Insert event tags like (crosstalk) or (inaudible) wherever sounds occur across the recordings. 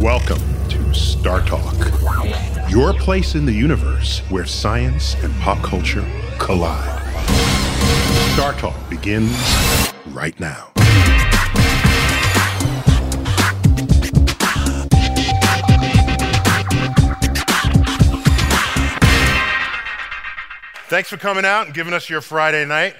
Welcome to Star Talk, your place in the universe where science and pop culture collide. Star Talk begins right now. Thanks for coming out and giving us your Friday night.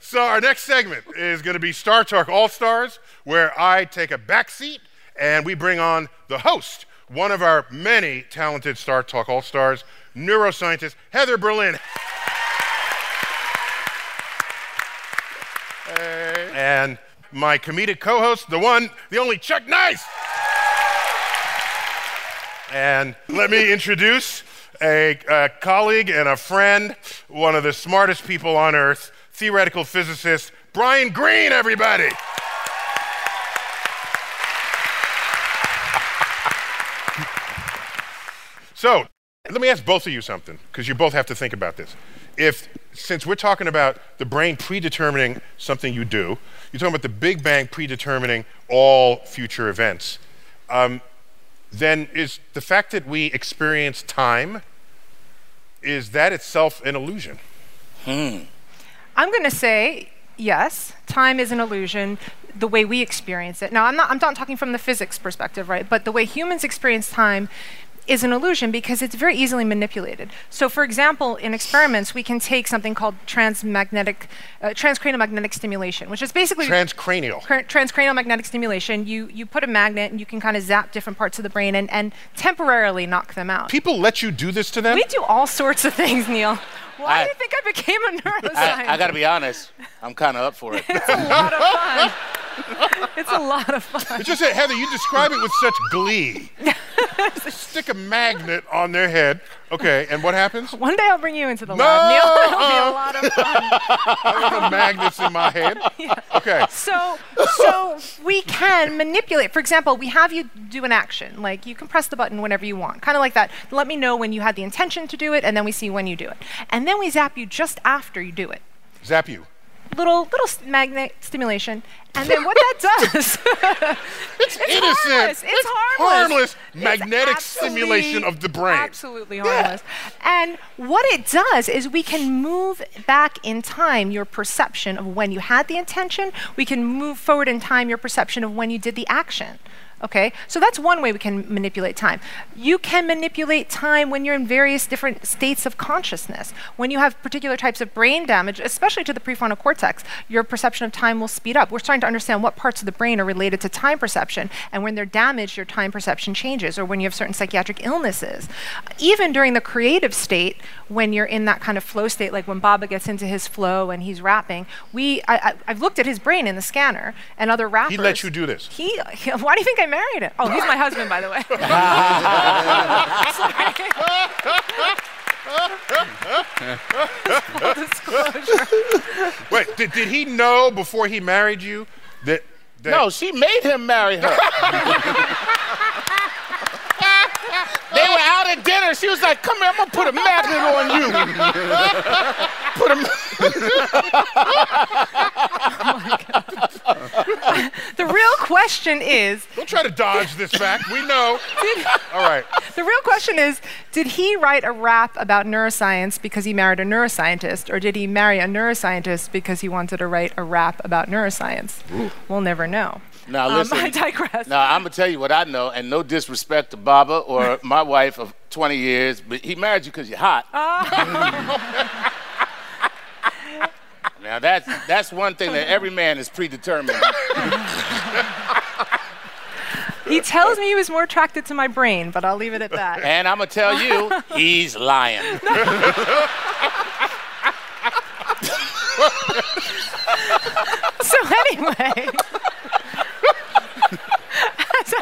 So, our next segment is going to be Star Talk All Stars, where I take a back seat and we bring on the host, one of our many talented Star Talk All Stars, neuroscientist Heather Berlin. Hey. And my comedic co host, the one, the only Chuck Nice. And let me introduce a, a, colleague and a friend, one of the smartest people on earth, theoretical physicist Brian Greene, everybody. So, let me ask both of you something, because you both have to think about this. If, since we're talking about the brain predetermining something you do, you're talking about the Big Bang predetermining all future events, um, then is the fact that we experience time is that itself an illusion? Hmm. I'm going to say yes, time is an illusion the way we experience it. Now, I'm not, I'm not talking from the physics perspective, right? But the way humans experience time is an illusion because it's very easily manipulated. So, for example, in experiments, we can take something called transmagnetic, uh, transcranial magnetic stimulation, which is basically transcranial. Cr- transcranial magnetic stimulation. You you put a magnet and you can kind of zap different parts of the brain and, and temporarily knock them out. People let you do this to them. We do all sorts of things, Neil. Why I, do you think I became a neuroscientist? I, I got to be honest. I'm kind of up for it. (laughs) it's a lot of fun. (laughs) it's a lot of fun. It's just that, Heather, you describe it with such glee. (laughs) Stick a magnet on their head. Okay, and what happens? (laughs) One day I'll bring you into the no! lab, Neil. (laughs) It'll be a uh-uh. lot of fun. (laughs) I have magnets in my head. Yeah. Okay. So, so we can manipulate. For example, we have you do an action. Like you can press the button whenever you want, kind of like that. Let me know when you had the intention to do it, and then we see when you do it. And then we zap you just after you do it. Zap you little little magnet stimulation, and then what that (laughs) does? (laughs) it's, it's, innocent. Harmless. It's, it's harmless. harmless magnetic stimulation of the brain. Absolutely harmless. Yeah. And what it does is we can move back in time your perception of when you had the intention. We can move forward in time your perception of when you did the action. Okay, so that's one way we can manipulate time. You can manipulate time when you're in various different states of consciousness. When you have particular types of brain damage, especially to the prefrontal cortex, your perception of time will speed up. We're starting to understand what parts of the brain are related to time perception, and when they're damaged, your time perception changes, or when you have certain psychiatric illnesses. Even during the creative state, when you're in that kind of flow state, like when Baba gets into his flow and he's rapping, we I, have looked at his brain in the scanner and other rappers. He let you do this. He, (laughs) why do you think I married him. Oh, he's my husband, by the way. (laughs) Wait, did, did he know before he married you that, that No, she made him marry her. (laughs) they at dinner. She was like, "Come here, I'm gonna put a magnet on you." (laughs) put a. oh (laughs) the real question is. Don't try to dodge this fact. We know. Did, (laughs) All right. The real question is: Did he write a rap about neuroscience because he married a neuroscientist, or did he marry a neuroscientist because he wanted to write a rap about neuroscience? Ooh. We'll never know. Now um, listen. Um, I digress. Now I'm gonna tell you what I know, and no disrespect to Baba or my wife of 20 years, but he married you because you're hot. Mean, ah. (laughs) Now that's that's one thing that every man is predetermined. (laughs) He tells me he was more attracted to my brain, but I'll leave it at that. and I'm gonna tell you, he's lying. (laughs) so anyway,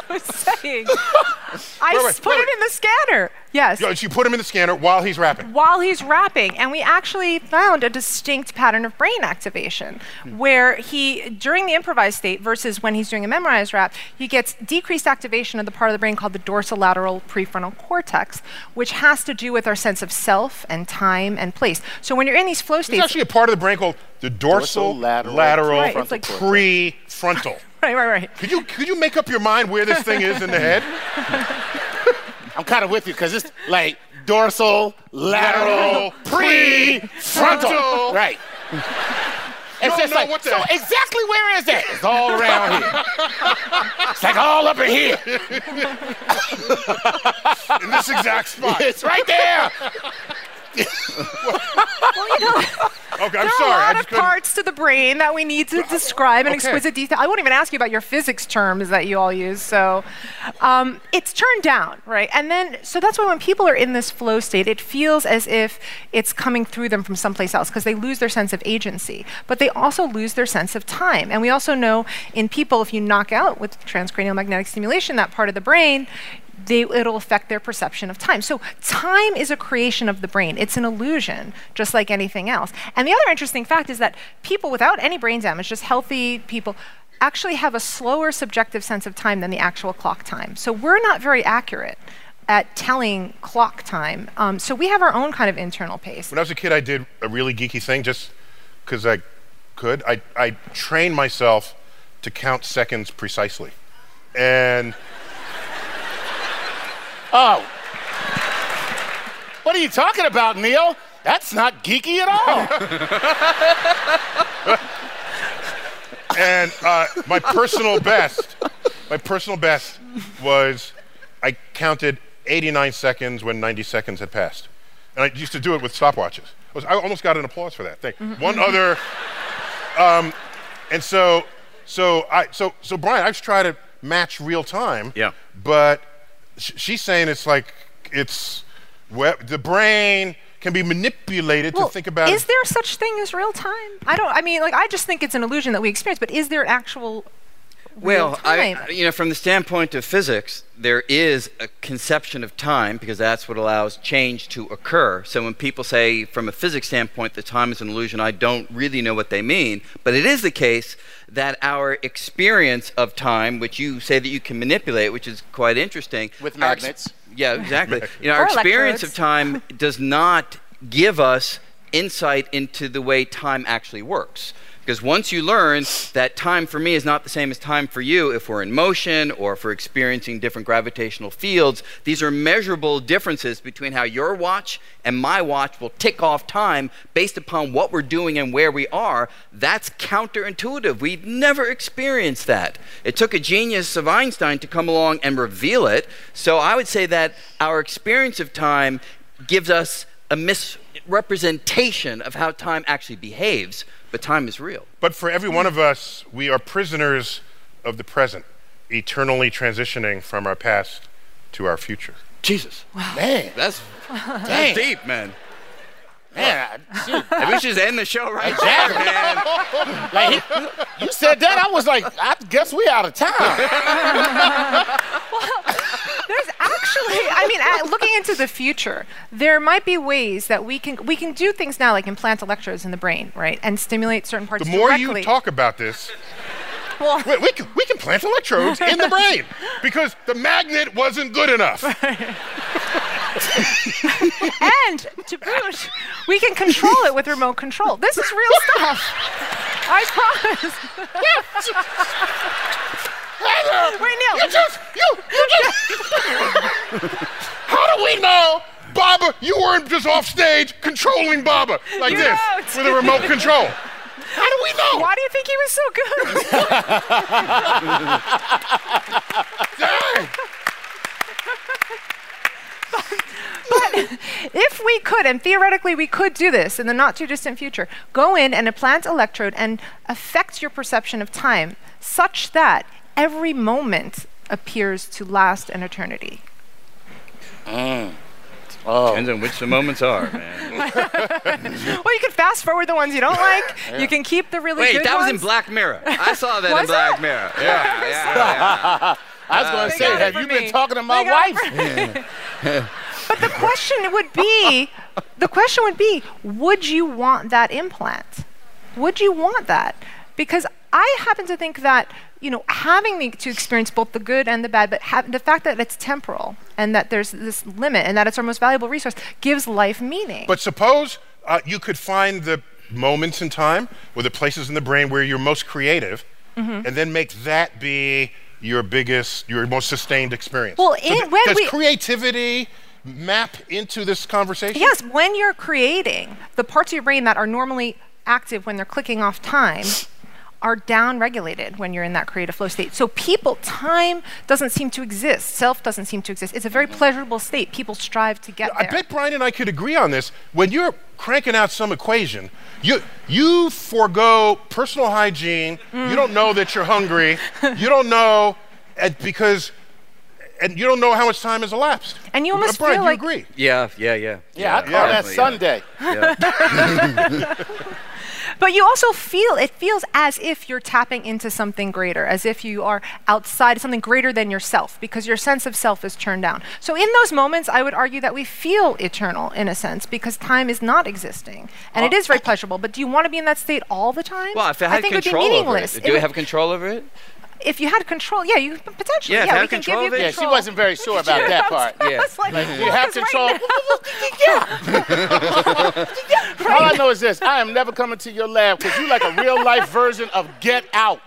as I (laughs) I Wait, wait, put wait, it in the scanner. Yes. Yo, You put him in the scanner while he's rapping. while he's rapping and we actually found a distinct pattern of brain activation where he during the improvised state versus when he's doing a memorized rap he gets decreased activation of the part of the brain called the dorsolateral prefrontal cortex which has to do with our sense of self and time and place so when you're in these flow There's states actually a part of the brain called the dorsal Dorsolateral lateral Right, it's like- prefrontal. (laughs) right right right Could you could you make up your mind where this thing is in the head? (laughs) I'm kind of with you because it's like dorsal, lateral, prefrontal. Frontal. Right. (laughs) It's don't just know like, what the- so exactly where is that? It's all around here. It's like all up in here. In this exact spot. It's right there. Well you know (laughs) Okay, I'm there sorry. are a I lot just of parts to the brain that we need to describe in Okay. exquisite detail. I won't even ask you about your physics terms that you all use. So um, it's turned down, right? And then, so that's why when people are in this flow state, it feels as if it's coming through them from someplace else because they lose their sense of agency. But they also lose their sense of time. And we also know in people, if you knock out with transcranial magnetic stimulation that part of the brain, they, it'll affect their perception of time. So time is a creation of the brain. It's an illusion, just like anything else. And the other interesting fact is that people without any brain damage, just healthy people, actually have a slower subjective sense of time than the actual clock time. So we're not very accurate at telling clock time. Um, so we have our own kind of internal pace. When I was a kid, I did a really geeky thing just because I could. I, I trained myself to count seconds precisely. And Oh. What are you talking about, Neil? That's not geeky at all. (laughs) and uh, my personal best, my personal best was I counted 89 seconds when 90 seconds had passed. And I used to do it with stopwatches. I, was, I almost got an applause for that thing. One other, um, and so, so I, so, so Brian, I was trying to match real time. Yeah. But sh- she's saying it's like it's the brain can be manipulated Well, to think about. is there such thing as real time? I don't. I mean, like, I just think it's an illusion that we experience. But is there actual Well, real I, you know, from the standpoint of physics, there is a conception of time because that's what allows change to occur. So when people say, from a physics standpoint, that time is an illusion, I don't really know what they mean. But it is the case that our experience of time, which you say that you can manipulate, which is quite interesting, With our ex- magnets. yeah, exactly. (laughs) you know, our Or experience of time does not give us insight into the way time actually works. Because once you learn that time for me is not the same as time for you, if we're in motion or if we're experiencing different gravitational fields, these are measurable differences between how your watch and my watch will tick off time based upon what we're doing and where we are. That's counterintuitive. We've never experienced that. It took a genius of Einstein to come along and reveal it. So I would say that our experience of time gives us a misrepresentation of how time actually behaves, but time is real. But for every one of us, we are prisoners of the present, eternally transitioning from our past to our future. Jesus. Man. That's, that's deep, man. Man, I- shoot. (laughs) Maybe we should end the show right Exactly. there, man. (laughs) Like he- you said that, I was like, I guess we out of time. (laughs) well, There's actually, I mean, uh, looking into the future, there might be ways that we can we can do things now, like implant electrodes in the brain, right, and stimulate certain parts. Of the brain. The more directly. you talk about this, well, we, we, can, we can plant electrodes in the brain because the magnet wasn't good enough. (laughs) and to boot, we can control it with remote control. This is real stuff. I promise. (laughs) Wait, Neil. You just, you, you just. How do we know, Baba, you weren't just off stage controlling Baba like You this don't. with a remote control? How do we know? Why do you think he was so good? (laughs) Dang. (laughs) if we could, and theoretically we could do this in the not too distant future. Go in and implant electrode and affect your perception of time such that every moment appears to last an eternity. Mm. oh Depends on which the moments are, man. (laughs) Well, you can fast forward the ones you don't like. You can keep the really Wait, good that was in. Black Mirror. I saw that in Black it? Mirror. Yeah, yeah, (laughs) yeah. I was going They to say, have you me. been talking to my They wife? But the question would be, the question would be, would you want that implant? Would you want that? Because I happen to think that you know having the, to experience both the good and the bad, but ha- the fact that it's temporal and that there's this limit and that it's our most valuable resource gives life meaning. But suppose uh, you could find the moments in time or the places in the brain where you're most creative, Mm-hmm. and then make that be your biggest, your most sustained experience. Well, So th- we- creativity map into this conversation? Yes, when you're creating, the parts of your brain that are normally active when they're clicking off time are down regulated when you're in that creative flow state. So people time doesn't seem to exist. Self doesn't seem to exist. It's a very pleasurable state. People strive to get I there. bet Brian and I could agree on this. When you're cranking out some equation, you you forego personal hygiene. Mm. You don't know that you're hungry. you don't know because and you don't know how much time has elapsed. And you almost Brian, feel do you like- agree? Yeah, yeah, yeah. Yeah, I call that. Sunday. Yeah. (laughs) But you also feel it feels as if you're tapping into something greater, as if you are outside something greater than yourself, because your sense of self is turned down. So in those moments, I would argue that we feel eternal in a sense because time is not existing, and it is very pleasurable. But do you want to be in that state all the time? Well, if I had think it would be control over meaningless. it, It do I would- have control over it? If you had control, yeah, you potentially. Yeah, if yeah, I we had can control give of you it? Yeah, she wasn't very sure about (laughs) that part. (laughs) Yeah. was like, You well, have 'cause control. Right (laughs) All I know is this: I am never coming to your lab because you're like a real life version of Get Out.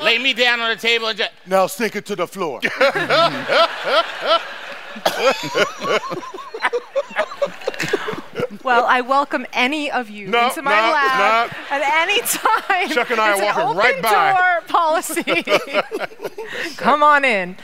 Lay me down on the table and just now sink it to the floor. Well, I welcome any of you No, into my no, lab no. at any time. Chuck and I are it's an open right by. door policy. (laughs) Come on in.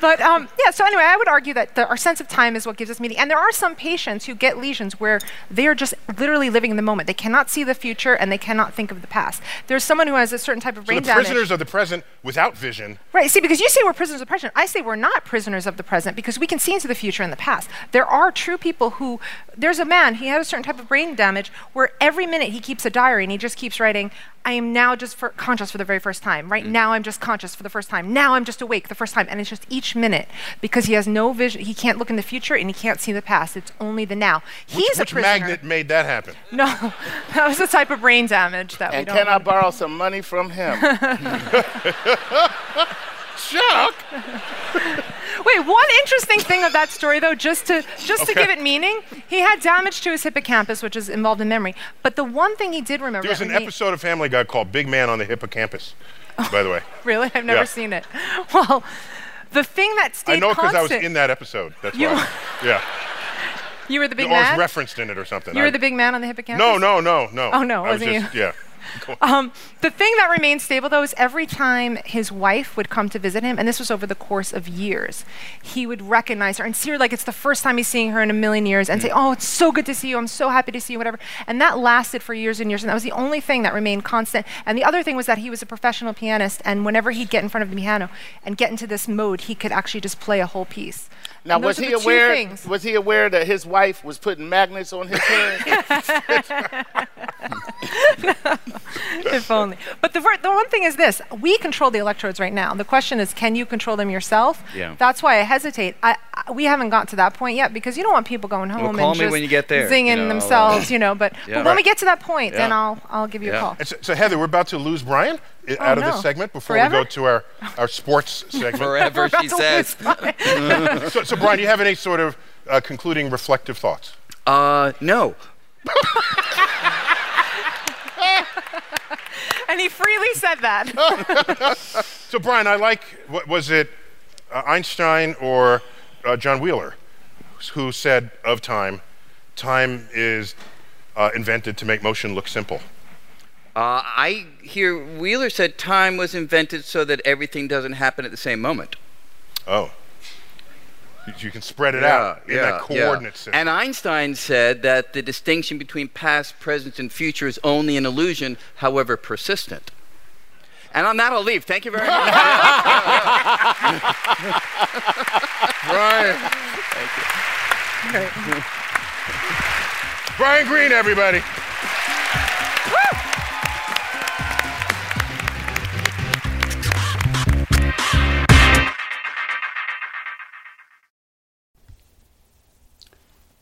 But um, yeah, so anyway, I would argue that the, our sense of time is what gives us meaning. And there are some patients who get lesions where they are just literally living in the moment. They cannot see the future and they cannot think of the past. There's someone who has a certain type of So brain the damage. prisoners of the present without vision. Right. See, because you say we're prisoners of the present, I say we're not prisoners of the present because we can see into the future and the past. There are true people who. There's a man. He had a certain type of brain damage where every minute he keeps a diary and he just keeps writing. I am now just for conscious for the very first time. Right mm. now, I'm just conscious for the first time. Now I'm just awake the first time, and it's just each minute because he has no vision. He can't look in the future and he can't see the past. It's only the now. He's which a which prisoner. magnet made that happen? (laughs) No, that was the type of brain damage that we don't. And can I want. borrow some money from him? (laughs) (laughs) Chuck! Wait, one interesting thing of that story, though, just to just to give it meaning, he had damage to his hippocampus, which is involved in memory. But the one thing he did remember. There was an episode of Family Guy called Big Man on the Hippocampus, oh, by the way. (laughs) Really, I've never Yeah. seen it. (laughs) Well, the thing that stayed I know because. I was in that episode. That's You- why. (laughs) Yeah. You were the big oh, or it's man. referenced in it or something. you I- were the big man on the hippocampus. No, no, no, no. Oh, no, I was wasn't just, you? Yeah. Um, the thing that remained stable, though, is every time his wife would come to visit him, and this was over the course of years, he would recognize her and see her like it's the first time he's seeing her in a million years and say, Oh, it's so good to see you. I'm so happy to see you, whatever. And that lasted for years and years. And that was the only thing that remained constant. And the other thing was that he was a professional pianist, and whenever he'd get in front of the piano and get into this mode, he could actually just play a whole piece. Now, was he aware? things. Was he aware that his wife was putting magnets on his head? (laughs) if only. But the, the one thing is this we control the electrodes right now. The question is, can you control them yourself? Yeah. That's why I hesitate. I, I, we haven't got to that point yet because you don't want people going home call and just when you get there, zinging you know, themselves, you know. But, (laughs) Yeah. but when we get to that point, then I'll, I'll give you Yeah. a call. And so, so, Heather, we're about to lose Brian i- out of no. this segment before Forever? we go to our, our sports (laughs) segment. Forever, she says. (laughs) so, so, Brian, do you have any sort of uh, concluding reflective thoughts? Uh, no. (laughs) And he freely said that. So, Brian, I like, what was it uh, Einstein or uh, John Wheeler who said of time, time is uh, invented to make motion look simple. Uh, I hear Wheeler said time was invented so that everything doesn't happen at the same moment. Oh. You- You can spread it Yeah, out in yeah, that yeah. coordinate system. And Einstein said that the distinction between past, present, and future is only an illusion, however persistent. And on that, I'll leave. Thank you very much. (laughs) Brian. Thank you. (laughs) Brian Greene, everybody.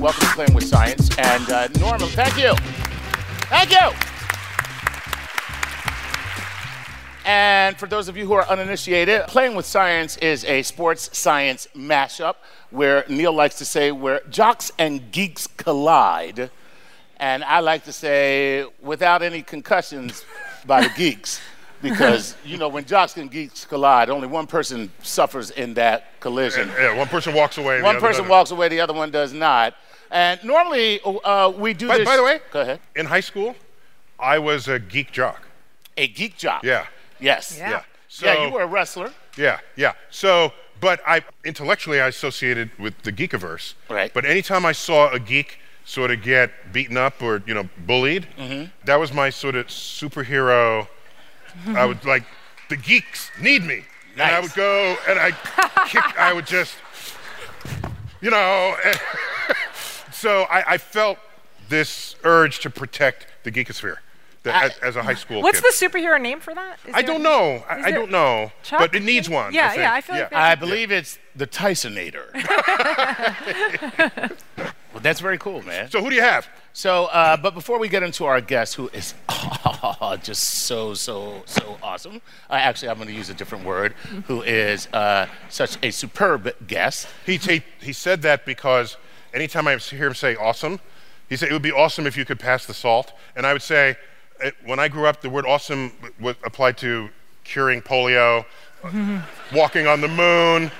Welcome to Playing with Science. And uh, Norman, thank you. Thank you. And for those of you who are uninitiated, Playing with Science is a sports science mashup where Neil likes to say where jocks and geeks collide. And I like to say without any concussions by the geeks. Because, you know, when jocks and geeks collide, only one person suffers in that collision. Yeah, one person walks away. One other person doesn't. walks away, the other one does not. And normally uh, we do By, this. by the way, go ahead. in high school, I was a geek jock. A geek jock. Yeah. Yes. Yeah. Yeah. So, yeah, you were a wrestler. Yeah, yeah. So, but I intellectually I associated with the geekiverse. Right. But anytime I saw a geek sort of get beaten up or you know bullied, Mm-hmm. that was my sort of superhero. I would like the geeks need me, and I would go and I kick. I would just, you know. (laughs) and so I, I felt this urge to protect the geekosphere that, as, as a high (laughs) school What's kid. the superhero name for that? Is I there- don't know. I, I don't know. Chuck, but it needs one. Yeah, I think. yeah, I feel like yeah. I believe it's the Tysonator. (laughs) (laughs) well, that's very cool, man. So who do you have? So, uh, but before we get into our guest, who is just so, so, so awesome, uh, actually, I'm going to use a different word, who is uh, such a superb guest. He, he, he said that because anytime I hear him say awesome, he said it would be awesome if you could pass the salt. And I would say, eh, when I grew up, the word awesome was applied to curing polio, (laughs) walking on the moon.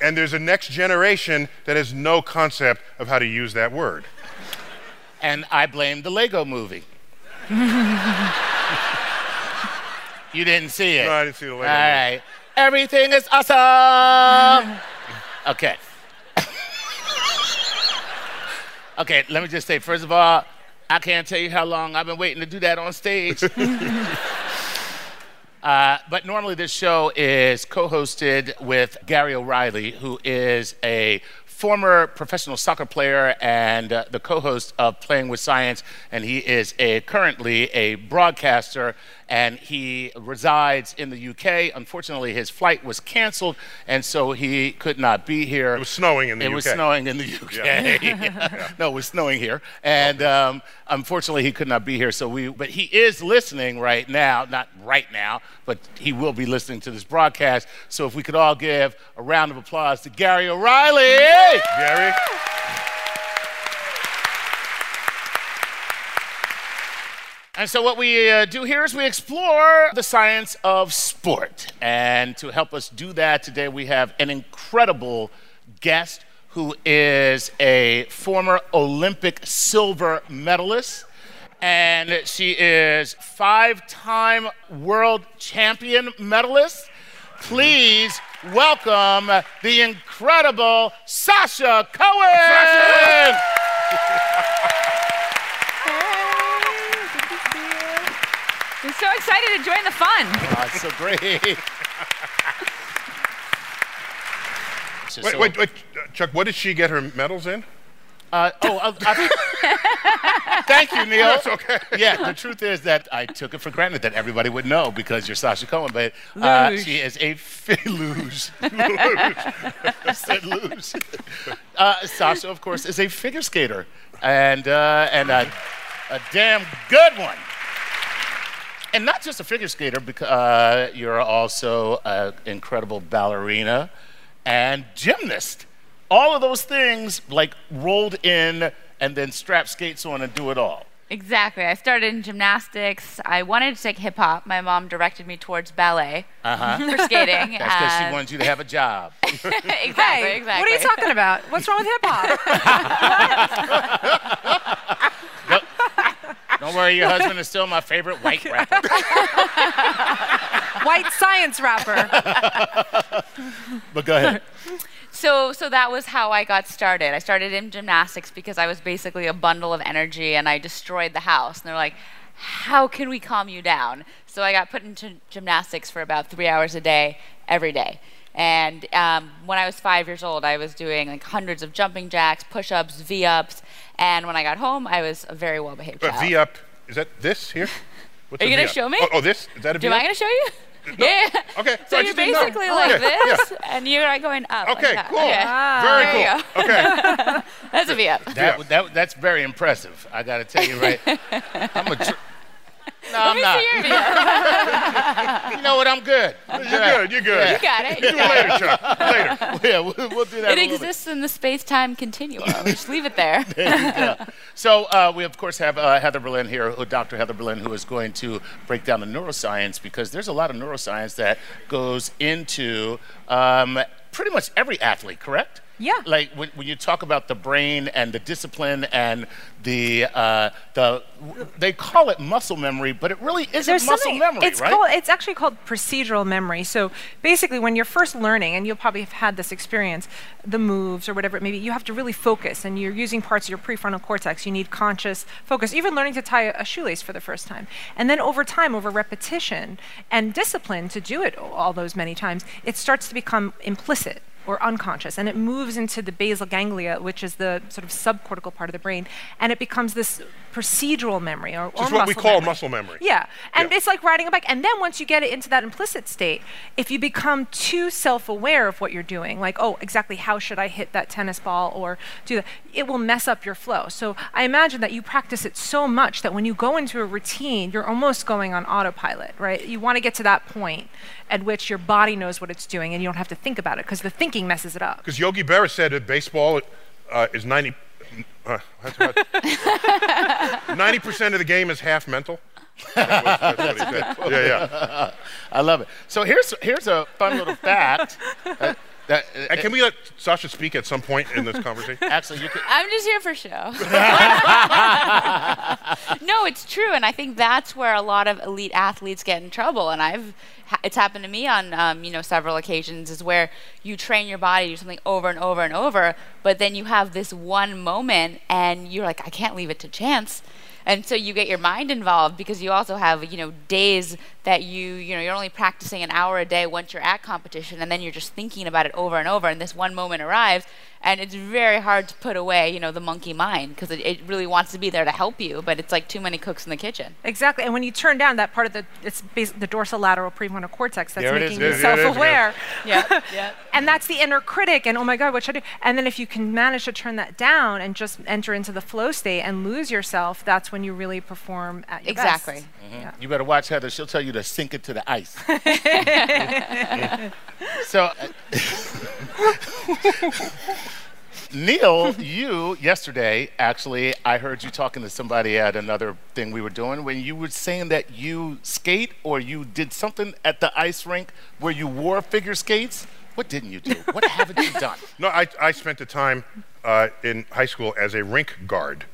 And there's a next generation that has no concept of how to use that word. And I blame the Lego movie. (laughs) you didn't see it. No, I didn't see the Lego All movie. right. Everything is awesome. (laughs) okay. Okay, let me just say, first of all, I can't tell you how long I've been waiting to do that on stage. (laughs) Uh, but normally this show is co-hosted with Gary O'Reilly, who is a former professional soccer player and uh, the co-host of Playing with Science, and he is a, currently a broadcaster and he resides in the UK. Unfortunately, his flight was canceled, and so he could not be here. It was snowing in the it UK. It was snowing in the UK. (laughs) (laughs) Yeah. no, it was snowing here, and um, unfortunately, he could not be here. So we, but he is listening right now. Not right now, but he will be listening to this broadcast. So if we could all give a round of applause to Gary O'Reilly. Gary. And so, what we uh, do here is we explore the science of sport. And to help us do that today, we have an incredible guest who is a former Olympic silver medalist. And she is five time world champion medalist. Please welcome the incredible Sasha Cohen. (laughs) I'm so excited to join the fun. Oh, it's so great. Wait, wait, wait, Chuck. What did she get her medals in? Uh, oh, uh, I- (laughs) thank you, Neil. That's okay. Yeah, the truth is that I took it for granted that everybody would know because you're Sasha Cohen, but uh, she is a fi- (laughs) luge. (laughs) I said luge. Uh, Sasha, of course, is a figure skater and uh, and a, a damn good one. And not just a figure skater, because uh, you're also an incredible ballerina and gymnast. All of those things, like rolled in and then strap skates on and do it all. Exactly. I started in gymnastics. I wanted to take hip hop. My mom directed me towards ballet Uh huh. (laughs) for skating. That's because she and- wanted you to have a job. (laughs) exactly, Hey, exactly. what are you talking about? What's wrong with hip hop? (laughs) Don't worry, your husband is still my favorite white (laughs) rapper. White science rapper. (laughs) But go ahead. So, so that was how I got started. I started in gymnastics because I was basically a bundle of energy and I destroyed the house. And they're like, how can we calm you down? So I got put into gymnastics for about three hours a day, every day. And um, when I was five years old, I was doing like hundreds of jumping jacks, push-ups, V-ups. And when I got home, I was a very well-behaved But child. V up. Is that this here? (laughs) What's Are you gonna show me? Oh, oh, this? Is that a V? Do V I up? going to show you? (laughs) Yeah. Okay. So I you're just know. basically like Yeah, yeah. this, and you're like going up. like Okay, that. cool. Okay. Ah, very There you cool. Okay. (laughs) That's a V-up. That, that, that's very impressive. I got to tell you, right? I'm a. Tr- no, Let I'm me not. see your (laughs) V-up. You know what? I'm good. You're good. You're good. You got it. You it got it. later, Chuck. Later. (laughs) Yeah, we'll, we'll do that. It in a bit. exists in the space-time continuum. Just leave it there. (laughs) So uh, we of course have uh, Heather Berlin here, who, Dr. Heather Berlin, who is going to break down the neuroscience because there's a lot of neuroscience that goes into um, pretty much every athlete, correct? Yeah. Like when, when you talk about the brain and the discipline and the uh, the they call it muscle memory, but it really isn't There's muscle memory, it's right? called. It's actually called procedural memory. So basically, when you're first learning, and you'll probably have had this experience, the moves or whatever it may be, you have to really focus, and you're using parts of your prefrontal cortex. You need conscious focus. Even learning to tie a, a shoelace for the first time, and then over time, over repetition and discipline to do it all those many times, it starts to become implicit or unconscious, and it moves into the basal ganglia, which is the sort of subcortical part of the brain, and it becomes this procedural memory or, or what we call memory. muscle memory. Yeah, and Yeah. it's like riding a bike. And then once you get it into that implicit state, if you become too self-aware of what you're doing, like, oh, exactly how should I hit that tennis ball or do that, it will mess up your flow. So I imagine that you practice it so much that when you go into a routine, you're almost going on autopilot, right? You want to get to that point at which your body knows what it's doing and you don't have to think about it because the thinking messes it up. Because Yogi Berra said that baseball uh, is 90. Uh, 90% of the game is half mental. That's what, that's said. Yeah, yeah. (laughs) I love it. So here's here's a fun little fact. Uh, (laughs) That, And can we let Sasha speak at some point in this (laughs) conversation? actually you could? I'm just here for show. (laughs) no, it's true, and I think that's where a lot of elite athletes get in trouble. And I've, ha- it's happened to me on, um, you know, several occasions. Is where you train your body to do something over and over and over, but then you have this one moment, and you're like, I can't leave it to chance. And so you get your mind involved because you also have, you know, days that you, you know, you're only practicing an hour a day once you're at competition, and then you're just thinking about it over and over. And this one moment arrives, and it's very hard to put away, you know, the monkey mind because it, it really wants to be there to help you, but it's like too many cooks in the kitchen. Exactly. And when you turn down that part of the, it's bas- the dorsolateral prefrontal cortex that's There making There- you there it is again. self-aware. Yeah, yeah. (laughs) And that's the inner critic, and oh my God, what should I do? And then if you can manage to turn that down and just enter into the flow state and lose yourself, that's when you really perform at your Exactly. best. Yeah. You better watch Heather. She'll tell you to sink it to the ice. (laughs) (laughs) so, uh, Neil, you yesterday actually, I heard you talking to somebody at another thing we were doing when you were saying that you skate or you did something at the ice rink where you wore figure skates. What didn't you do? What (laughs) haven't you done? No, I, I spent the time uh, in high school as a rink guard.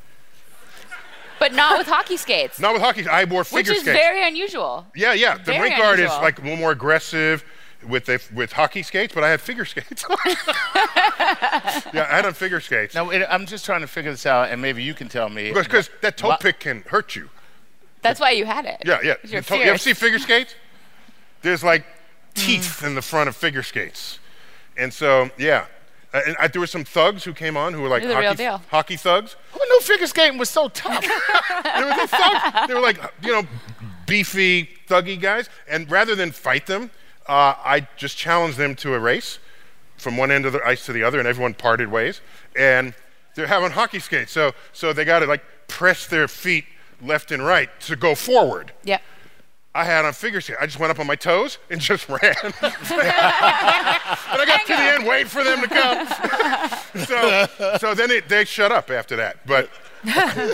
But not with hockey skates, Not with hockey. I wore figure skates. which is skates. very unusual. yeah, yeah. The very rink guard is like a little more aggressive with the, with hockey skates, but I had figure skates. (laughs) yeah, I had on figure skates. Now, it, I'm just trying to figure this out, and maybe you can tell me. Because that toe Wha- pick can hurt you. That's why you had it. Yeah, yeah. 'Cause You're toe- you ever see figure skates? There's like teeth in the front of figure skates. And so, yeah. Uh, and I, there were some thugs who came on who were like the real hockey, deal. hockey thugs. Who knew figure skating was so tough? (laughs) they were the thugs. They were like, you know, beefy, thuggy guys. And rather than fight them, uh, I just challenged them to a race from one end of the ice to the other, and everyone parted ways. And they're having hockey skates, so so they got to like press their feet left and right to go forward. Yeah. I had on figure skate. I just went up on my toes and just (laughs) ran. and I got to the end, waiting for them to come. so, so then it, they shut up after that. But (laughs)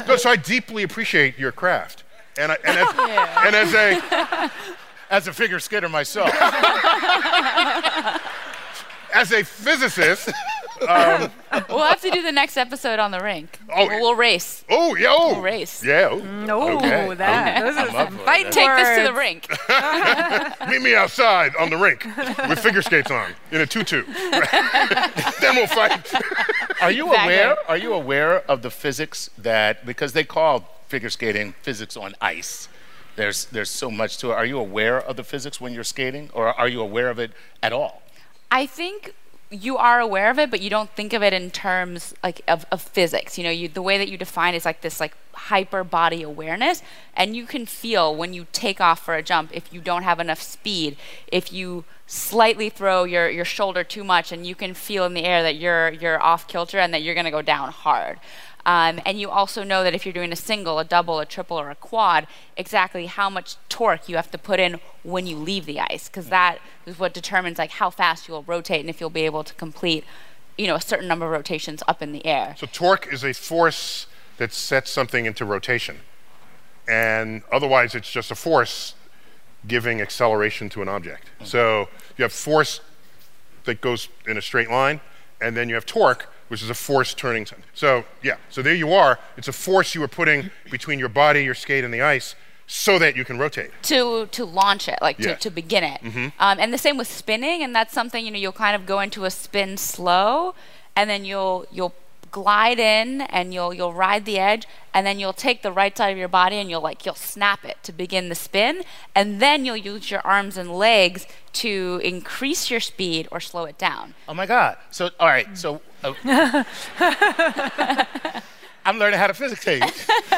no, so I deeply appreciate your craft. And, I, and, as, (laughs) and as a As a figure skater myself. (laughs) as a physicist, um, We'll have to do the next episode on the rink. Oh, we'll, we'll race. oh yeah, oh, We'll race. yeah, oh, No, Okay. that, those are I'm some fight Take this to the rink. (laughs) meet me outside on the rink with figure skates on in a tutu. (laughs) then we'll fight. Are you Exactly. aware? Are you aware of the physics that because they call figure skating physics on ice? There's there's so much to it. Are you aware of the physics when you're skating, or are you aware of it at all? I think you are aware of it, but you don't think of it in terms like of, of physics. You know, you, the way that you define is like this like hyper body awareness, and you can feel when you take off for a jump if you don't have enough speed, if you slightly throw your, your shoulder too much, and you can feel in the air that you're you're off kilter and that you're to go down hard. Um, and you also know that if you're doing a single, a double, a triple, or a quad, exactly how much torque you have to put in when you leave the ice, because that is what determines like how fast you'll rotate and if you'll be able to complete, you know, a certain number of rotations up in the air. So torque is a force that sets something into rotation. And otherwise it's just a force giving acceleration to an object. So you have force that goes in a straight line, and then you have torque, which is a force turning. So yeah, so there you are. It's a force you are putting between your body, your skate, and the ice so that you can rotate. to to launch it, like Yeah. to, to begin it. Um, and the same with spinning, and that's something you know you'll kind of go into a spin slow, and then you'll you'll glide in and you'll you'll ride the edge, and then you'll take the right side of your body and you'll like you'll snap it to begin the spin, and then you'll use your arms and legs to increase your speed or slow it down. Oh my God! So all right, so uh, (laughs) I'm learning how to physics skate. (laughs)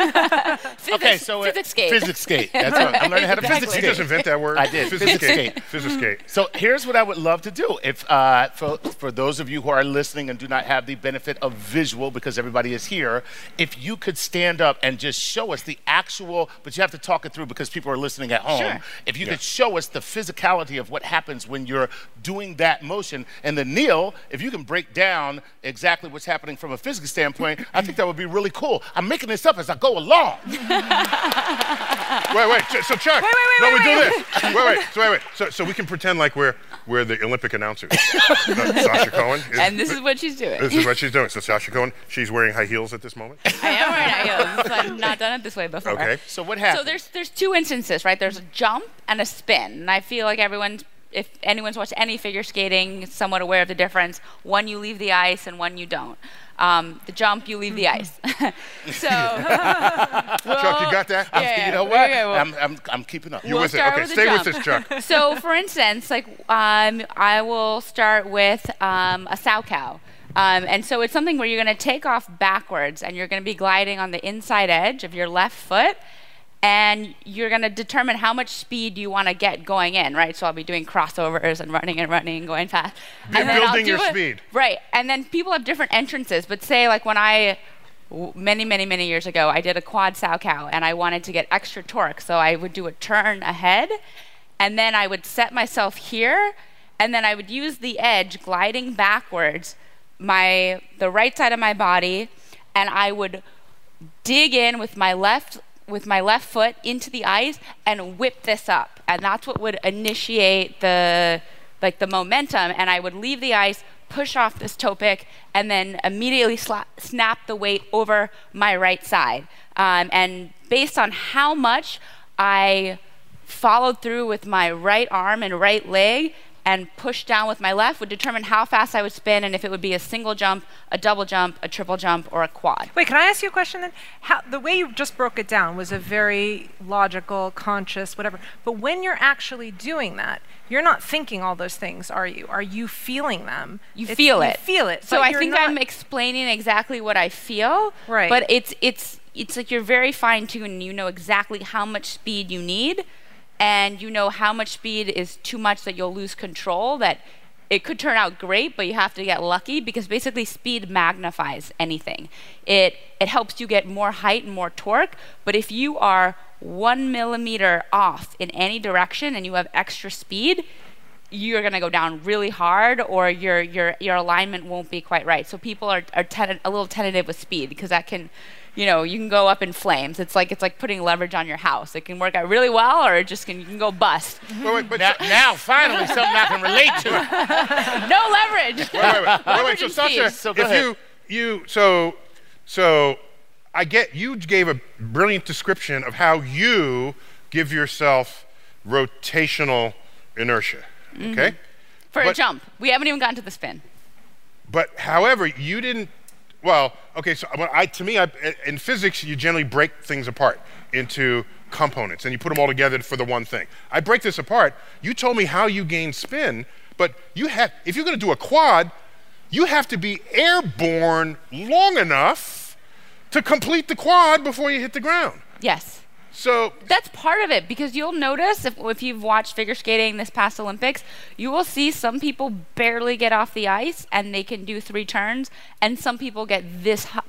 Physics, Okay, so uh, physics skate. Physics skate. That's what I'm learning how to Exactly. physics Did skate. you just invent that word? I did. Physics Physics skate. Physics skate. So here's what I would love to do. If uh, for for those of you who are listening and do not have the benefit of visual because everybody is here, if you could stand up and just show us the actual, but you have to talk it through because people are listening at home. Sure. If you could show us the physicality of what happens when you're doing that motion, and then Neil, if you can break down exactly what's happening from a physics standpoint, I think that would be really cool. I'm making this up as I go along. (laughs) Wait, wait. So, so Chuck. Wait, wait, wait, No, wait, we do wait. this. Wait, wait. So wait, wait. So, so we can pretend like we're we're the Olympic announcers. (laughs) Uh, Sasha Cohen. Is, And this is what she's doing. this is what she's doing. So Sasha Cohen, she's wearing high heels at this moment. I am wearing high heels. I've not done it this way before. Okay. So what happened? So there's there's two instances, right? There's a jump and a spin, and I feel like everyone's if anyone's watched any figure skating, is somewhat aware of the difference. One you leave the ice, and one you don't. Um, the jump you leave the ice. (laughs) so (laughs) Chuck, you got that? Yeah, yeah. you know what? Well- I'm, I'm, I'm keeping up. You're We'll with it. Okay, with stay with this, Chuck. (laughs) so for instance, like um, I will start with um, a Salchow. Um, and so it's something where you're going to take off backwards and you're going to be gliding on the inside edge of your left foot and you're going to determine how much speed you want to get going in, right? So I'll be doing crossovers and running and running and going fast. You're and then I'll building do your it- speed. Right. And then people have different entrances, but say like when I many, many, many years ago, I did a quad Salchow and I wanted to get extra torque. So I would do a turn ahead and then I would set myself here and then I would use the edge gliding backwards, my the right side of my body, and I would dig in with my left with my left foot into the ice and whip this up. And that's what would initiate the like the momentum and I would leave the ice, push off this toe pick, and then immediately sla- snap the weight over my right side. Um, and based on how much I followed through with my right arm and right leg and push down with my left would determine how fast I would spin and if it would be a single jump, a double jump, a triple jump, or a quad. Wait, can I ask you a question then? How, the way you just broke it down was a very logical, conscious, whatever. But when you're actually doing that, you're not thinking all those things, are you? Are you feeling them? You It's- feel it. you feel it. So I think I'm explaining exactly what I feel. Right. But it's it's it's like you're very fine tuned. And you know exactly how much speed you need, and you know how much speed is too much that you'll lose control. That it could turn out great, but you have to get lucky because basically speed magnifies anything. It it helps you get more height and more torque. But if you are one millimeter off in any direction and you have extra speed, you're going to go down really hard or your your your alignment won't be quite right. So people are are a little tentative with speed because that can you know, you can go up in flames. It's like it's like putting leverage on your house. It can work out really well or it just can you can go bust. Wait, wait, but now, so- now, finally, something I can relate to. (laughs) no leverage. wait, wait, wait, wait, wait. So Sasha. So if ahead. you you so so I get you gave a brilliant description of how you give yourself rotational inertia. Mm-hmm. Okay? For a jump. We haven't even gotten to the spin. But however, you didn't. Well, okay. So I, to me, I, in physics, you generally break things apart into components, and you put them all together for the one thing. I break this apart. You told me how you gain spin, but you have. If you're going to do a quad, you have to be airborne long enough to complete the quad before you hit the ground. Yes. So That's part of it because you'll notice if, if you've watched figure skating this past Olympics, you will see some people barely get off the ice and they can do three turns, and some people get this hu-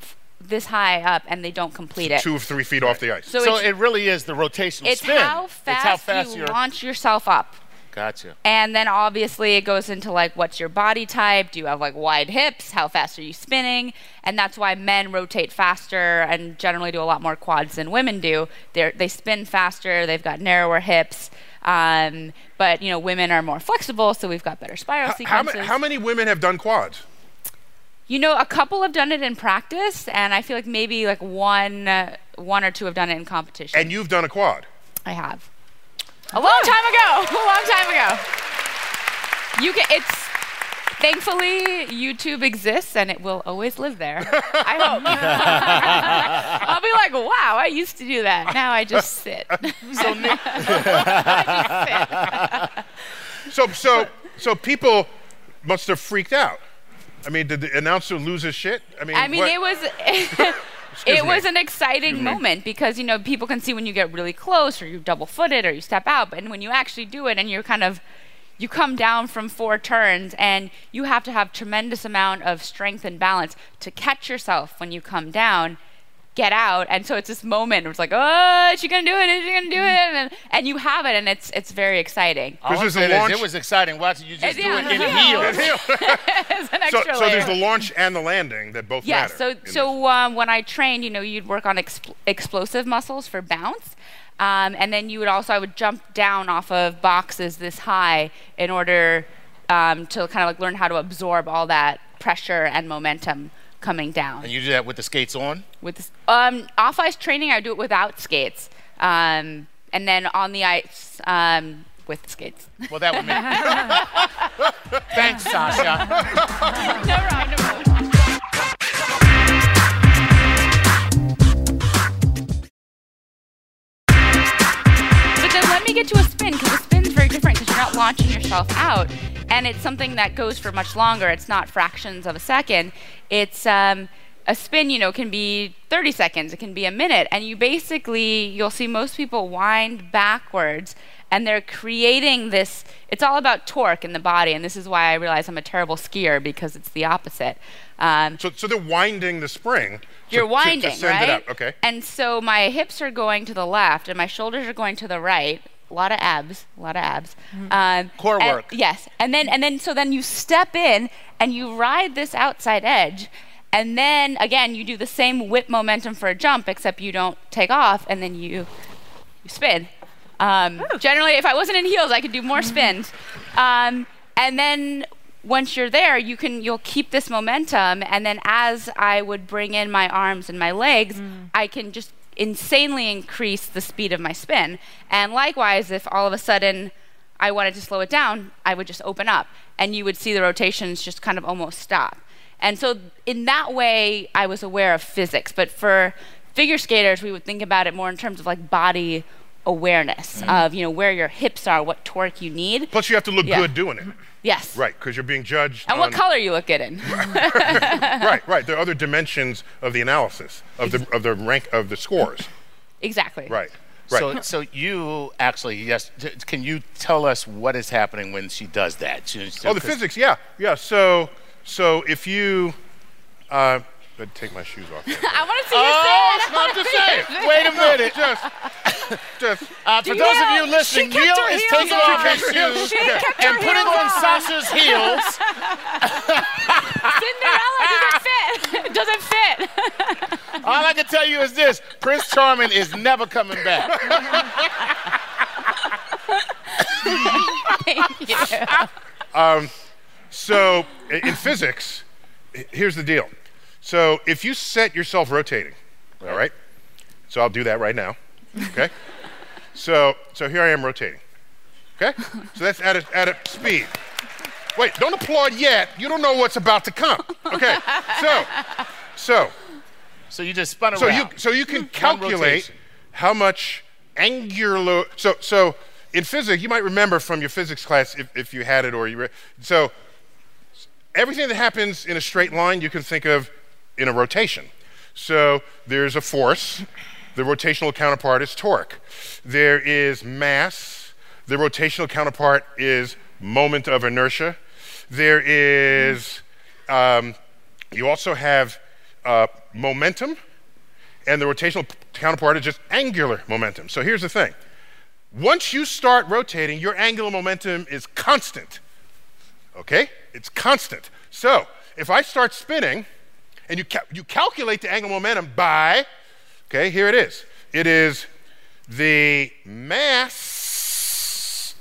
this high up and they don't complete it. two or three feet off the ice. So so it really is the rotational It's spin. how fast, it's how fast you you're. launch yourself up. Gotcha. And then obviously it goes into like what's your body type? Do you have like wide hips? How fast are you spinning? And that's why men rotate faster and generally do a lot more quads than women do. They they spin faster. They've got narrower hips. Um, but you know women are more flexible, so we've got better spiral How- how, ma- sequences. how many women have done quads? you know, a couple have done it in practice, and I feel like maybe like one uh, one or two have done it in competition. And you've done a quad. I have. A long time ago. (laughs) A long time ago. You can. It's thankfully YouTube exists and it will always live there. (laughs) I hope. (laughs) I'll be like, wow, I used to do that. Now I just sit. So, Nick, So, so, so people must have freaked out. I mean, did the announcer lose his shit? I mean, I mean, what- it was. Excuse it me. was an exciting moment because you know people can see when you get really close or you double footed or you step out but when you actually do it and you're kind of you come down from four turns and you have to have tremendous amount of strength and balance to catch yourself when you come down get out and so it's this moment where it's like oh is she gonna do it is she gonna do it and, and you have it and it's it's very exciting All I'm there's a is launch- it was exciting watching you just It's- do it in yeah. heels. (laughs) it's an So, (laughs) extra so there's the launch and the landing that both Yes. matter. So so um, when I trained, you know, you'd work on expl- explosive muscles for bounce, um, and then you would also I would jump down off of boxes this high in order um, to kind of like learn how to absorb all that pressure and momentum coming down. And you do that with the skates on? With um, off ice training, I do it without skates, um, and then on the ice um, with skates. Well, that would make. (laughs) (laughs) Thanks, Sasha. no problem. No problem. But then let me get to a spin because very different because you're not launching yourself out, and it's something that goes for much longer. It's not fractions of a second. It's um, a spin. You know, can be 30 seconds. It can be a minute, and you basically you'll see most people wind backwards. And they're creating this. It's all about torque in the body, and this is why I realize I'm a terrible skier because it's the opposite. Um, So, so they're winding the spring. you're to- to winding, send right? It up. Okay. And so my hips are going to the left, and my shoulders are going to the right. A lot of abs, a lot of abs. Um, Core and- work. Yes, and then and then so then you step in and you ride this outside edge, and then again you do the same whip momentum for a jump, except you don't take off, and then you you spin. Um, generally, if I wasn't in heels, I could do more spins. Um, and then once you're there, you can you'll keep this momentum, and then as I would bring in my arms and my legs, I can just insanely increase the speed of my spin. And likewise, if all of a sudden I wanted to slow it down, I would just open up, and you would see the rotations just kind of almost stop. And so, in that way, I was aware of physics. But for figure skaters, we would think about it more in terms of like body awareness mm. of you know where your hips are, what torque you need. Plus, you have to look Yeah. good doing it. Yes. Right, because you're being judged. And what on- color you look good in. (laughs) right, right. There are other dimensions of the analysis of the of the rank of the scores. exactly. Right. Right. So, so you actually, yes. t- Can you tell us what is happening when she does that? She- so- oh, the physics. Yeah, yeah. So, so if you, uh, I'd take my shoes off. (laughs) I want to see Oh, you it's spin. not I to wanna say. see you spin. (laughs) Wait a minute. (laughs) just, just. Uh, for those of you listening, Neil is taking off his shoes She kept and putting on on. Sasha's heels. Cinderella doesn't fit. It doesn't fit. All I can tell you is this: Prince Charming is never coming back. Thank you. Um, So in physics, here's the deal. So if you set yourself rotating, all right. So I'll do that right now. Okay. (laughs) so so here I am rotating. Okay. So that's at a, at a speed. Wait, don't applaud yet. You don't know what's about to come. Okay. So so So you just spun around. so you so you can calculate how much angular so so in physics you might remember from your physics class if, if you had it or you re, so everything that happens in a straight line you can think of in a rotation so there's a force the rotational counterpart is torque there is mass the rotational counterpart is moment of inertia there is um, you also have uh, momentum and the rotational counterpart is just angular momentum. So here's the thing once you start rotating, your angular momentum is constant. Okay? It's constant. So if I start spinning and you, ca- you calculate the angular momentum by, okay, here it is. It is the mass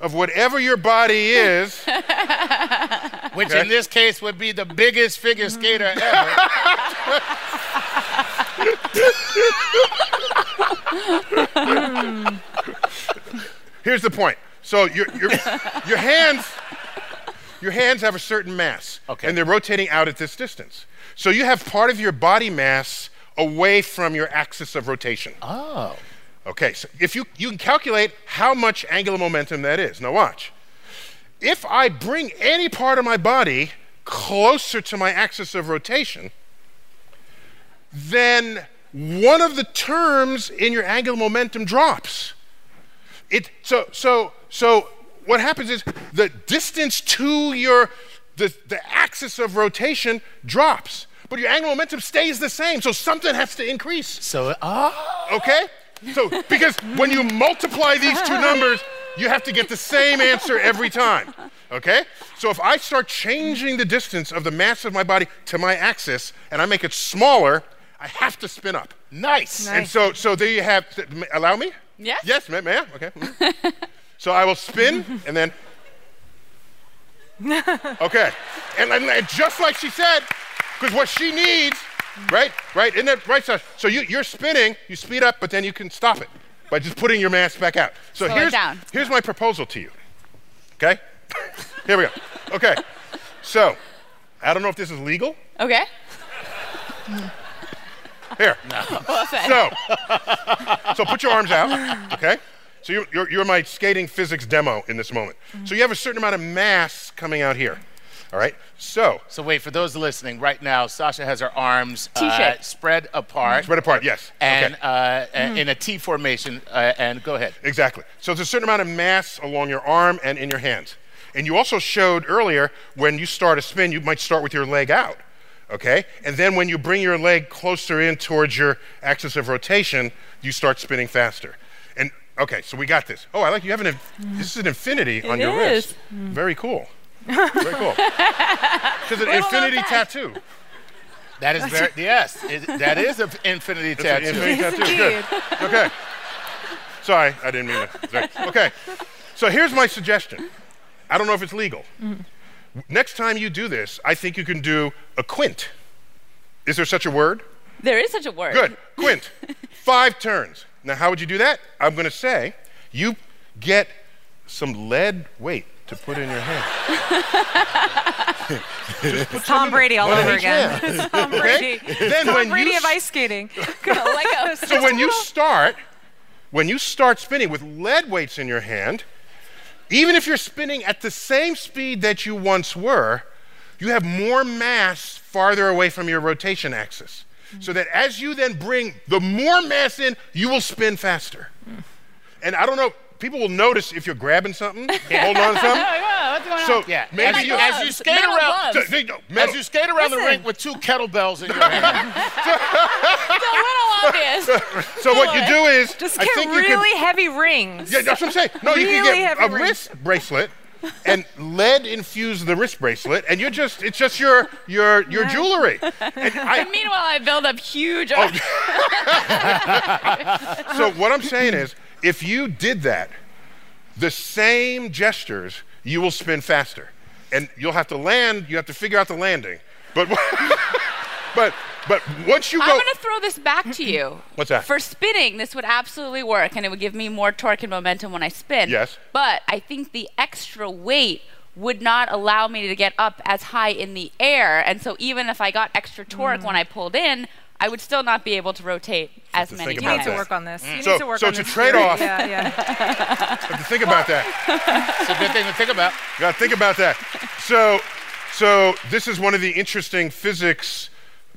of whatever your body is. (laughs) which Okay. in this case would be the biggest figure skater ever. Here's the point. So your, your, your hands your hands have a certain mass. Okay. And they're rotating out at this distance. So you have part of your body mass away from your axis of rotation. oh. Okay, so if you you can calculate how much angular momentum that is. Now watch. If I bring any part of my body closer to my axis of rotation, then one of the terms in your angular momentum drops. It so so so what happens is the distance to your the, the axis of rotation drops. but your angular momentum stays the same. So something has to increase. So, oh. Okay? So, because when you multiply these two (laughs) numbers, you have to get the same answer every time. Okay? So, if I start changing the distance of the mass of my body to my axis and I make it smaller, I have to spin up. Nice. And so, so there you have. Allow me? Yes. Yes, ma'am. ma'am. Okay. Mm-hmm. (laughs) So I will spin and then. (laughs) Okay. And, and, and just like she said, because what she needs, right, right, isn't that right? So, so you, you're spinning, you speed up, but then you can stop it by just putting your mask back out. So Slow it here's, down. here's my proposal to you. Okay? (laughs) Here we go. Okay. So, I don't know if this is legal. Okay. Here. (laughs) Well said. So, so put your arms out, okay? So you're, you're, you're my skating physics demo in this moment. So you have a certain amount of mass coming out here, all right? So, So wait, for those listening, right now, Sasha has her arms uh, spread apart. spread apart, yes. And okay. uh, a- in a T formation. Uh, and go ahead. Exactly. So there's a certain amount of mass along your arm and in your hands. And you also showed earlier when you start a spin, you might start with your leg out, okay? And then when you bring your leg closer in towards your axis of rotation, you start spinning faster. And okay, so we got this. Oh, I like you have an. inf- This is an infinity on your wrist. Mm. Very cool. (laughs) Very cool. It's an infinity tattoo. That is very, (laughs) yes, it, that is an infinity It's an tattoo. infinity tattoo. Good. Okay. Sorry, I didn't mean to. sorry. Okay. So here's my suggestion. I don't know if it's legal. Mm. Next time you do this, I think you can do a quint. Is there such a word? There is such a word. Good. Quint. (laughs) Five turns. Now, how would you do that? I'm going to say you get some lead weight to put in your hand. Tom Brady all over again. (laughs) Tom Okay? Then Tom when Brady you of ice skating. (laughs) So when you start, when you start spinning with lead weights in your hand, even if you're spinning at the same speed that you once were, you have more mass farther away from your rotation axis. Mm. So that as you then bring the more mass in, you will spin faster. Mm. And I don't know, people will notice if you're grabbing something, (laughs) holding on to something. What's? So Yeah, maybe as, you, as you skate Metal around, gloves. So, they- as you skate around the Listen. rink with two kettlebells in your (laughs) hand. it's a little obvious. so what you do is, Just I get think you could, really heavy rings. Yeah, that's what I'm saying. No, you can get heavy a rings. wrist bracelet and lead infused the wrist bracelet, and you're just it's just your your your jewelry. And I, (laughs) Meanwhile, I build up huge. Oh, (laughs) so what I'm saying is, if you did that, the same gestures, you will spin faster, and you'll have to land. You have to figure out the landing, but (laughs) but but once you I'm going to throw this back to you. (clears throat) What's that? For spinning, this would absolutely work, and it would give me more torque and momentum when I spin. Yes. But I think the extra weight would not allow me to get up as high in the air, and so even if I got extra torque mm. when I pulled in, I would still not be able to rotate as to many think You need to work on this. You So- need to work so on it's a this trade-off. Yeah, yeah. have to think about that. (laughs) It's a good thing to think about. You got to think about that. So, so this is one of the interesting physics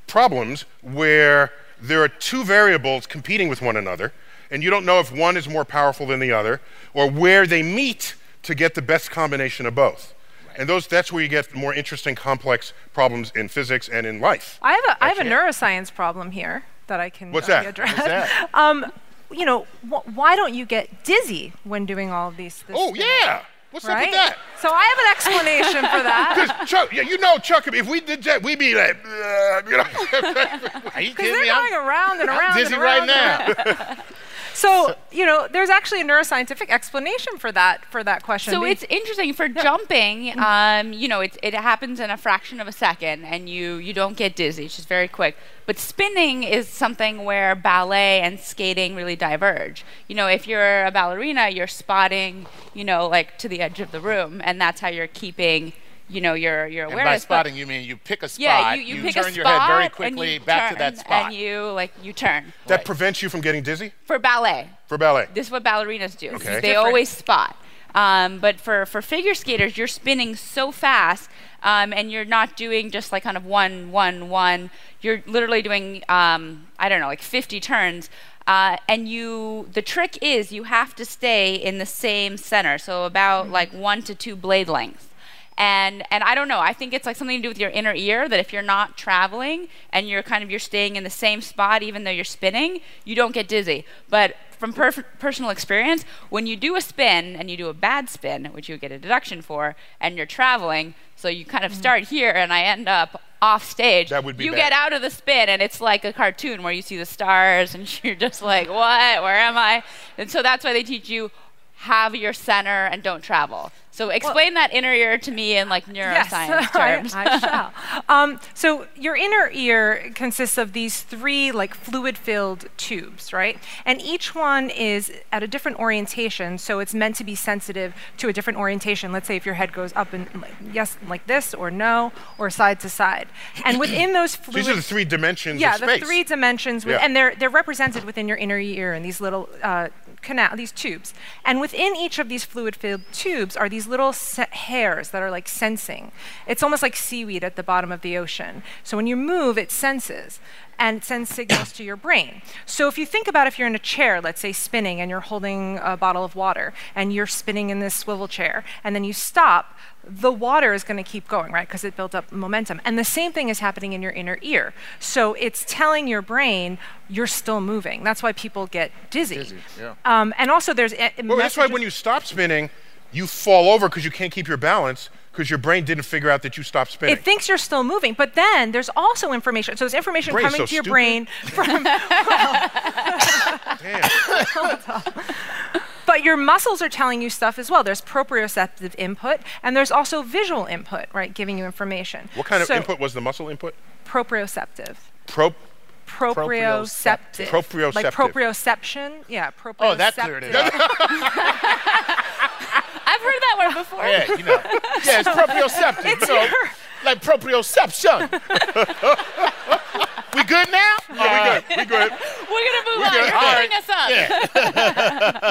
problems where there are two variables competing with one another, and you don't know if one is more powerful than the other, or where they meet to get the best combination of both. And those, that's where you get more interesting, complex problems in physics and in life. I have a I have a neuroscience problem here that I can What's uh, that? address. What's that? (laughs) um, you know, wh- why don't you get dizzy when doing all of these? This Oh spinning? yeah, what's up Right. with that? So I have an explanation for that. (laughs) Because Chuck, yeah, you know, Chuck, if we did that, we'd be like, uh, you know. (laughs) Are you Because kidding they're me? I'm, going around and I'm around. dizzy and right around and now. (laughs) So, you know, there's actually a neuroscientific explanation for that for that question. So it's interesting for jumping. Um, you know, it, it happens in a fraction of a second, and you you don't get dizzy. It's just very quick. But spinning is something where ballet and skating really diverge. You know, if you're a ballerina, you're spotting, you know, like to the edge of the room, and that's how you're keeping, you know, your your awareness. and awareness. by But- spotting, you mean you pick a spot, yeah, you, you, pick turn a your head very quickly you back to that spot. and you like you turn that prevents you from getting dizzy for ballet. for ballet. This is what ballerinas do. Okay. They always spot. Um, but for, for figure skaters, you're spinning so fast, um, and you're not doing just like kind of one, one, one. You're literally doing, um, I don't know, like 50 turns. Uh, and you, the trick is you have to stay in the same center, so about like one to two blade lengths. And and I don't know. I think it's like something to do with your inner ear that if you're not traveling and you're kind of you're staying in the same spot even though you're spinning, you don't get dizzy. But from per- personal experience, when you do a spin and you do a bad spin, which you get a deduction for, and you're traveling, so you kind of Mm-hmm. start here and I end up off stage. That would be you bad. get out of the spin and it's like a cartoon where you see the stars and (laughs) you're just like, what? Where am I? And so that's why they teach you have your center and don't travel. So explain that inner ear to me in like neuroscience Yes, (laughs) terms. I, I shall. Um, so your inner ear consists of these three like fluid-filled tubes, right? And each one is at a different orientation, so it's meant to be sensitive to a different orientation. Let's say if your head goes up and like, yes, like this, or no, or side to side. And within those (coughs) fluid, These are the three dimensions yeah, of space. the three dimensions, with, Yeah. and they're they're represented within your inner ear in these little uh, canal, these tubes. And within each of these fluid-filled tubes are these little hairs that are like sensing. It's almost like seaweed at the bottom of the ocean. So when you move, it senses and sends signals to your brain. So if you think about if you're in a chair, let's say spinning, and you're holding a bottle of water, and you're spinning in this swivel chair, and then you stop, the water is going to keep going, right? Because it built up momentum. And the same thing is happening in your inner ear. So it's telling your brain you're still moving. That's why people get dizzy. Dizzy, yeah. Um, and also, there's a, Well, that's why when you stop spinning, you fall over because you can't keep your balance because your brain didn't figure out that you stopped spinning. It thinks you're still moving, but then there's also information. So there's information Brain's coming so to your stupid. brain from. (laughs) Damn. (laughs) (laughs) But your muscles are telling you stuff as well. There's proprioceptive input, and there's also visual input, right, giving you information. What kind of input was the muscle input? Proprioceptive. Pro. Proprioceptive. Proprioceptive. Like proprioception. Yeah, proprioceptive. Oh, that cleared it up. (laughs) I've heard that word before. yeah, you know. (laughs) Yeah, it's proprioceptive. you know, like proprioception. (laughs) we good now? Oh, we good. We good. We're gonna move on. good. You're All us up.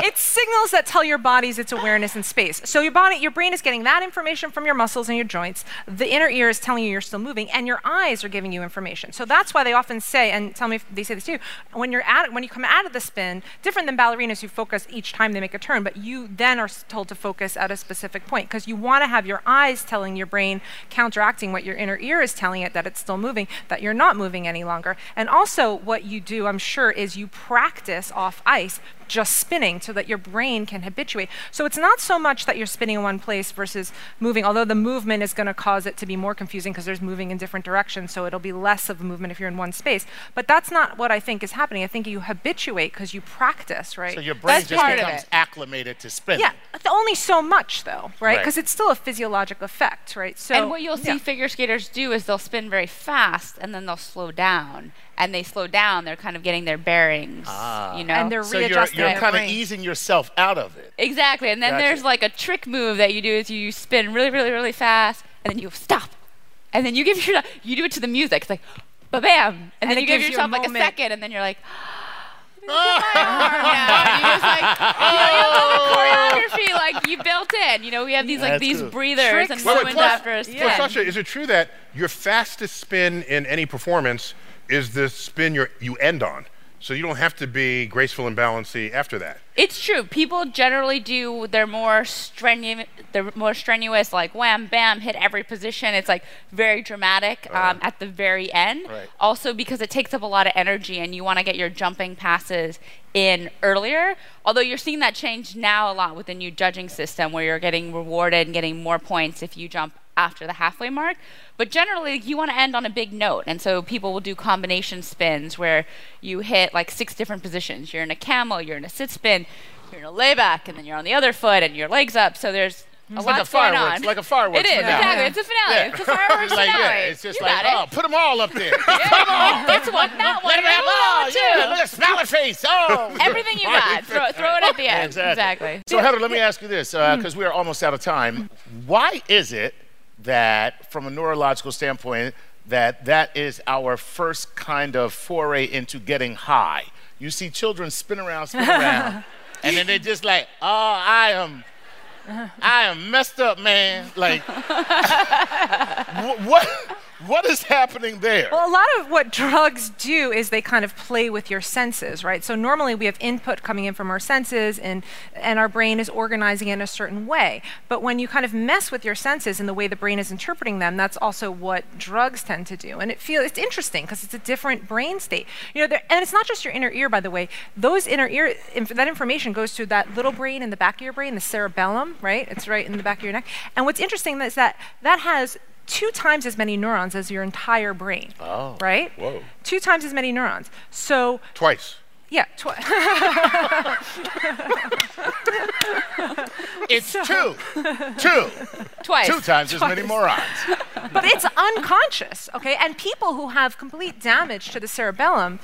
(laughs) it's signals that tell your bodies its awareness in space. So your body, your brain is getting that information from your muscles and your joints. The inner ear is telling you you're still moving, and your eyes are giving you information. So that's why they often say, and tell me if they say this too, when you're at when you come out of the spin, different than ballerinas who focus each time they make a turn, but you then are told to focus at a specific point because you want to have your eyes telling your brain counteracting what your inner ear is telling it that it's still moving, that you're not moving any longer. And also, what you do, I'm sure, is you practice off ice just spinning so that your brain can habituate. So it's not so much that you're spinning in one place versus moving, although the movement is going to cause it to be more confusing because there's moving in different directions, so it'll be less of a movement if you're in one space. But that's not what I think is happening. I think you habituate because you practice, right? So your brain That's just part becomes acclimated to spinning. yeah, but only so much though, right? Right. Because it's still a physiologic effect, right? So and what you'll see yeah. figure skaters do is they'll spin very fast and then they'll slow down. And they slow down, they're kind of getting their bearings, ah. you know? And they're So you're, readjusting you're kind of easing yourself out of it. Exactly. And then Gotcha. there's like a trick move that you do is you spin really, really, really fast, and then you stop. And then you give (laughs) yourself, you do it to the music. It's like, ba bam. And, And then you give gives you a yourself like a second, and then you're like, (gasps) (laughs) yeah, you just like, you know, you have the oh. choreography like you built in. You know, we have these like That's these cool. breathers Tricks. and Wait, wait, moments plus, after a plus, spin. Sasha, is it true that your fastest spin in any performance is the spin you you end on? So you don't have to be graceful and balancy after that. It's true. People generally do. They're more strenu- They're more strenuous, like wham, bam, hit every position. It's like very dramatic um, at the very end. Right. Also, because it takes up a lot of energy, and you want to get your jumping passes in earlier. Although you're seeing that change now a lot with the new judging system, where you're getting rewarded and getting more points if you jump after the halfway mark. But generally, you want to end on a big note, and so people will do combination spins where you hit like six different positions. You're in a camel, you're in a sit spin, you're in a layback, and then you're on the other foot, and your legs up. So there's It's lot like a fireworks, like a fireworks It is finale. exactly. It's a finale. It's a fireworks (laughs) like, finale. yeah, it's just you like, got oh, it. put them all up there. (laughs) Yeah. this one, that one, Let them have, that oh, one, yeah, look at smiley face. Oh, (laughs) Everything you got, throw, throw it at the end. Exactly. So, Heather, let me ask you this, uh, mm. because we are almost out of time. Why is it that, from a neurological standpoint, that that is our first kind of foray into getting high? You see children spin around, spin around, and then they're just like, "Oh, I am, I am messed up, man." Like, (laughs) what, what is happening there? Well, a lot of what drugs do is they kind of play with your senses, right? So normally we have input coming in from our senses and and our brain is organizing in a certain way. But when you kind of mess with your senses and the way the brain is interpreting them, that's also what drugs tend to do. And it feels it's interesting because it's a different brain state. You know, there, and it's not just your inner ear by the way. Those inner ear inf- that information goes to that little brain in the back of your brain, the cerebellum, right? It's right in the back of your neck. And what's interesting is that that has two times as many neurons as your entire brain. Oh. Right? Whoa. Two times as many neurons. So, Twice. yeah, twi- (laughs) It's two. Two. Twice. Two times as many morons. (laughs) but it's unconscious, okay? And people who have complete damage to the cerebellum,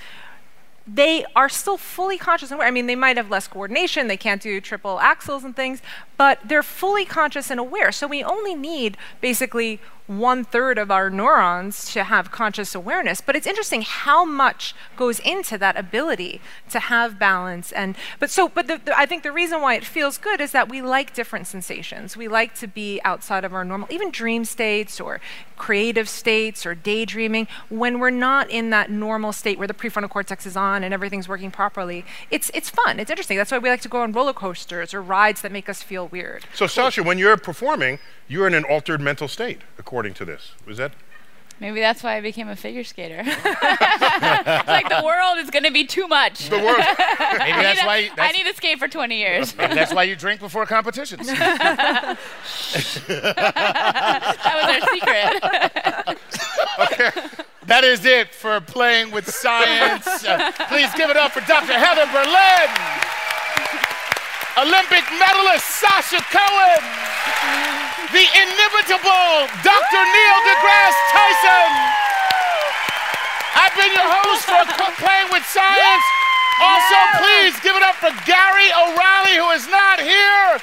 they are still fully conscious and aware. I mean, they might have less coordination, they can't do triple axels and things, but they're fully conscious and aware. So we only need basically one third of our neurons to have conscious awareness. But it's interesting how much goes into that ability to have balance. And but so, but the, the, I think the reason why it feels good is that we like different sensations. We like to be outside of our normal, even dream states or creative states or daydreaming. When we're not in that normal state where the prefrontal cortex is on and everything's working properly, it's it's fun. It's interesting. That's why we like to go on roller coasters or rides that make us feel weird. So, Sasha, when you're performing, you're in an altered mental state, according to this. Was that? Maybe that's why I became a figure skater. (laughs) it's like the world is going to be too much. The world. (laughs) Maybe I that's need, why. a, You, I need to skate for 20 years. maybe that's why you drink before competitions. (laughs) that was our secret. Okay. That is it for playing with science. Uh, please give it up for Dr. Heather Berlin, Olympic medalist Sasha Cohen, the inimitable Dr. Neil deGrasse Tyson. I've been your host for (laughs) Playing with Science. Also, please give it up for Gary O'Reilly, who is not here.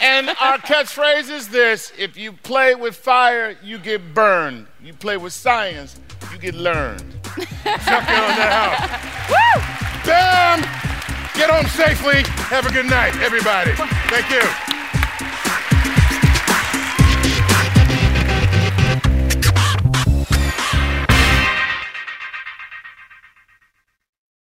And our (laughs) catchphrase is this if you play with fire, you get burned. You play with science, you get learned. (laughs) Chuck it on that house. Woo! Bam! Get home safely. Have a good night, everybody. Thank you.